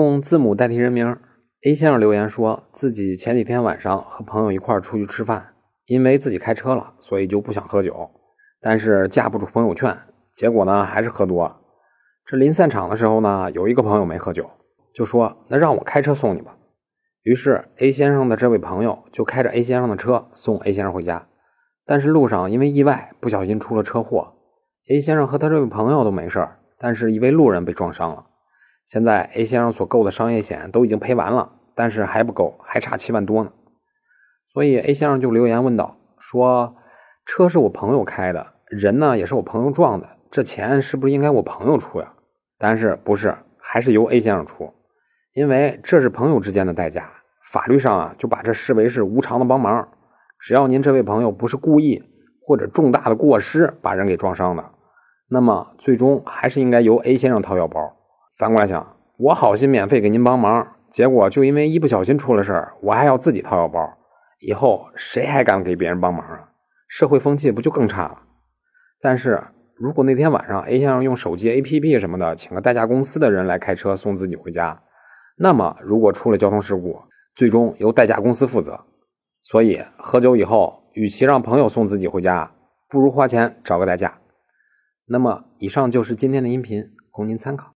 用字母代替人名，A 先生留言说自己前几天晚上和朋友一块儿出去吃饭，因为自己开车了，所以就不想喝酒，但是架不住朋友劝，结果呢还是喝多了。这临散场的时候呢，有一个朋友没喝酒，就说那让我开车送你吧。于是 A 先生的这位朋友就开着 A 先生的车送 A 先生回家，但是路上因为意外不小心出了车祸，A 先生和他这位朋友都没事但是一位路人被撞伤了。现在 A 先生所购的商业险都已经赔完了，但是还不够，还差七万多呢。所以 A 先生就留言问道：“说车是我朋友开的，人呢也是我朋友撞的，这钱是不是应该我朋友出呀？”但是不是，还是由 A 先生出。因为这是朋友之间的代价，法律上啊就把这视为是无偿的帮忙。只要您这位朋友不是故意或者重大的过失把人给撞伤的，那么最终还是应该由 A 先生掏腰包。反过来想，我好心免费给您帮忙，结果就因为一不小心出了事儿，我还要自己掏腰包，以后谁还敢给别人帮忙啊？社会风气不就更差了？但是如果那天晚上 A 先生用手机 APP 什么的请个代驾公司的人来开车送自己回家。那么，如果出了交通事故，最终由代驾公司负责。所以，喝酒以后，与其让朋友送自己回家，不如花钱找个代驾。那么，以上就是今天的音频，供您参考。